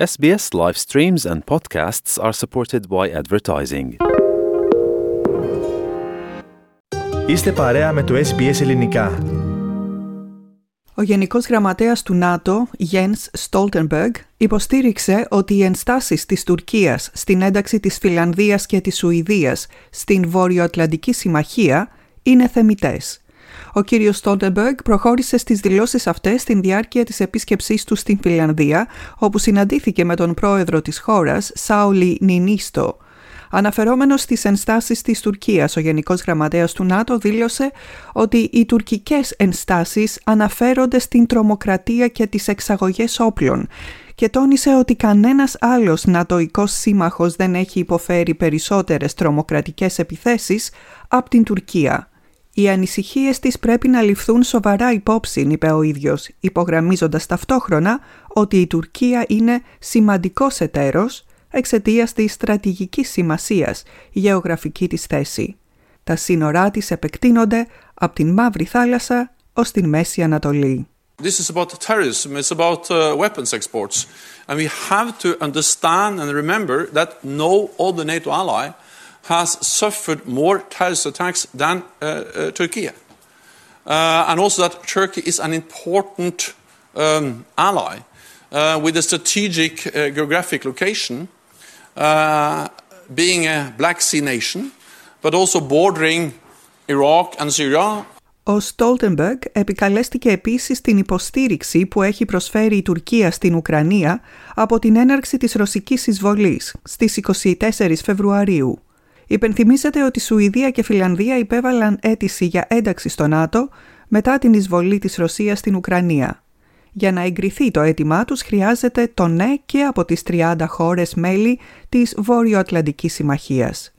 SBS live streams and podcasts are supported by advertising. Είστε παρέα με το SBS Ελληνικά. Ο Γενικός Γραμματέας του ΝΑΤΟ, Jens Stoltenberg, υποστήριξε ότι οι ενστάσεις της Τουρκίας στην ένταξη της Φιλανδίας και της Σουηδίας στην Βόρειο-Ατλαντική Συμμαχία είναι θεμητές. Ο κύριος Στόντεμπεργκ προχώρησε στις δηλώσεις αυτές στην διάρκεια της επίσκεψής του στην Φιλανδία, όπου συναντήθηκε με τον πρόεδρο της χώρας, Σάουλι Νινίστο. Αναφερόμενος στις ενστάσεις της Τουρκίας, ο Γενικός Γραμματέας του ΝΑΤΟ δήλωσε ότι οι τουρκικές ενστάσεις αναφέρονται στην τρομοκρατία και τις εξαγωγές όπλων και τόνισε ότι κανένας άλλος νατοικός σύμμαχος δεν έχει υποφέρει περισσότερες τρομοκρατικές επιθέσεις από την Τουρκία. Οι ανησυχίες της πρέπει να ληφθούν σοβαρά υπόψη, είπε ο ίδιος, υπογραμμίζοντας ταυτόχρονα ότι η Τουρκία είναι σημαντικός εταίρος εξαιτίας της στρατηγικής σημασίας γεωγραφική της θέση. Τα σύνορά της επεκτείνονται από την Μαύρη Θάλασσα ως την Μέση Ανατολή. This is about terrorism, it's about uh, weapons exports. And we have to understand and remember that no other NATO ally has suffered more terrorist attacks than uh, uh, Turkey. Uh, and also that Turkey is an important um, ally uh, with a strategic uh, geographic location uh, being a Black Sea nation, but also bordering Iraq and Syria. Ο Στόλτεμπεργκ επικαλέστηκε επίσης την υποστήριξη που έχει προσφέρει η Τουρκία στην Ουκρανία από την έναρξη της ρωσικής εισβολής στις 24 Φεβρουαρίου. Υπενθυμίζεται ότι Σουηδία και Φιλανδία υπέβαλαν αίτηση για ένταξη στο ΝΑΤΟ μετά την εισβολή της Ρωσίας στην Ουκρανία. Για να εγκριθεί το αίτημά τους χρειάζεται το ναι και από τις 30 χώρες μέλη της Βόρειο-Ατλαντικής Συμμαχίας.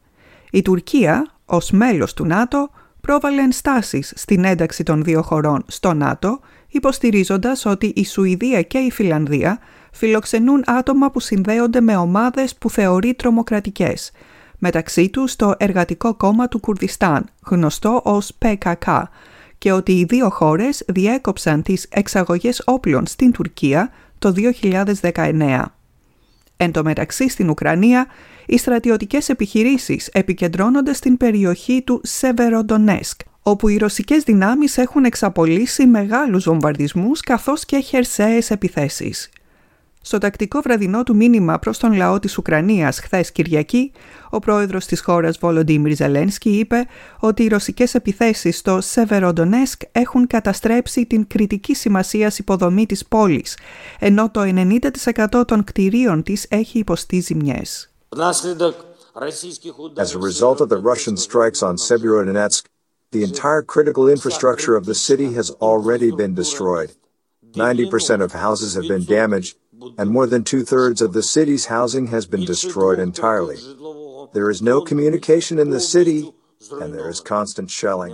Η Τουρκία, ως μέλος του ΝΑΤΟ, πρόβαλε ενστάσεις στην ένταξη των δύο χωρών στο ΝΑΤΟ, υποστηρίζοντας ότι η Σουηδία και η Φιλανδία φιλοξενούν άτομα που συνδέονται με ομάδες που θεωρεί τρομοκρατικές, μεταξύ τους το Εργατικό Κόμμα του Κουρδιστάν, γνωστό ως ΠΚΚ, και ότι οι δύο χώρες διέκοψαν τις εξαγωγές όπλων στην Τουρκία το 2019. Εν τω μεταξύ στην Ουκρανία, οι στρατιωτικές επιχειρήσεις επικεντρώνονται στην περιοχή του Σεβεροντονέσκ, όπου οι ρωσικές δυνάμεις έχουν εξαπολύσει μεγάλους βομβαρδισμούς καθώς και χερσαίες επιθέσεις. Στο τακτικό βραδινό του μήνυμα προς τον λαό της Ουκρανίας χθες Κυριακή, ο πρόεδρος της χώρας Βολοντίμιρ Ζελένσκι είπε ότι οι ρωσικές επιθέσεις στο Σεβεροντονέσκ έχουν καταστρέψει την κριτική σημασία υποδομή της πόλης, ενώ το 90% των κτηρίων της έχει υποστεί ζημιές. As a result of the Russian strikes on Severodonetsk, the entire critical infrastructure of the city has already been destroyed. 90% of houses have been damaged, and more than two thirds of the city's housing has been destroyed entirely. There is no communication in the city, and there is constant shelling.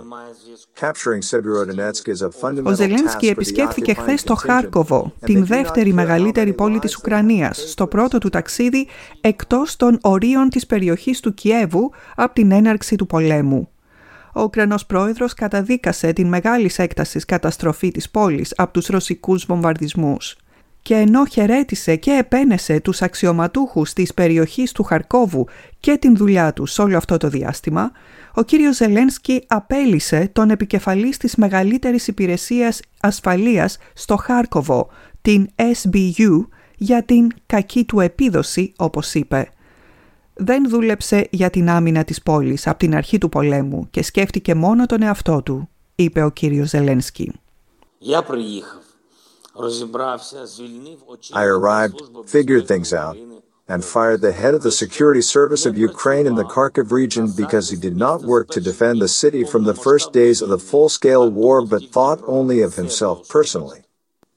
Capturing Severodonetsk is a Ο fundamental task Ζελένσκι for the επισκέφθηκε occupying χθες το contingent, Χάρκοβο, and they την do not δεύτερη care μεγαλύτερη how many πόλη της lives Ουκρανίας, στο πρώτο του ταξίδι εκτός των ορίων της περιοχής του Κιέβου από την έναρξη του πολέμου. Ο Ουκρανός πρόεδρος καταδίκασε την μεγάλη έκτασης καταστροφή της πόλης από τους ρωσικούς βομβαρδισμούς Και ενώ χαιρέτησε και επένεσε τους αξιωματούχους της περιοχής του Χαρκόβου και την δουλειά του όλο αυτό το διάστημα, ο κύριος Ζελένσκι απέλησε τον επικεφαλής της μεγαλύτερης υπηρεσίας ασφαλείας στο Χάρκοβο, την SBU, για την κακή του επίδοση, όπως είπε. Δεν δούλεψε για την άμυνα της πόλης από την αρχή του πολέμου και σκέφτηκε μόνο τον εαυτό του, είπε ο κύριος Ζελένσκι. Я приїхав, розібрався, звільнив I arrived, figured things out, and fired the head of the security service of Ukraine in the Kharkiv region because he did not work to defend the city from the first days of the full-scale war but thought only of himself personally.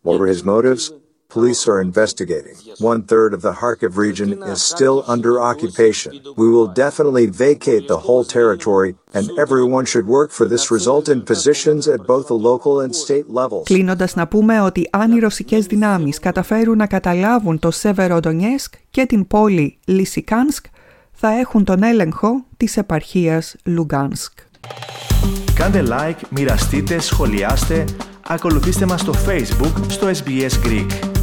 What were his motives? Police are investigating. One third of the Kharkiv region is still under occupation. We will definitely vacate the whole territory, and everyone should work for this result in positions at both the local and state levels. Κλείνοντας να πούμε ότι αν οι ρωσικές δυνάμεις καταφέρουν να καταλάβουν το Σεβεροντονιέσκ και την πόλη Λισικάνσκ, θα έχουν τον έλεγχο της επαρχίας Λουγκάνσκ. Κάντε like, μοιραστείτε, σχολιάστε, ακολουθήστε μας στο Facebook στο SBS Greek.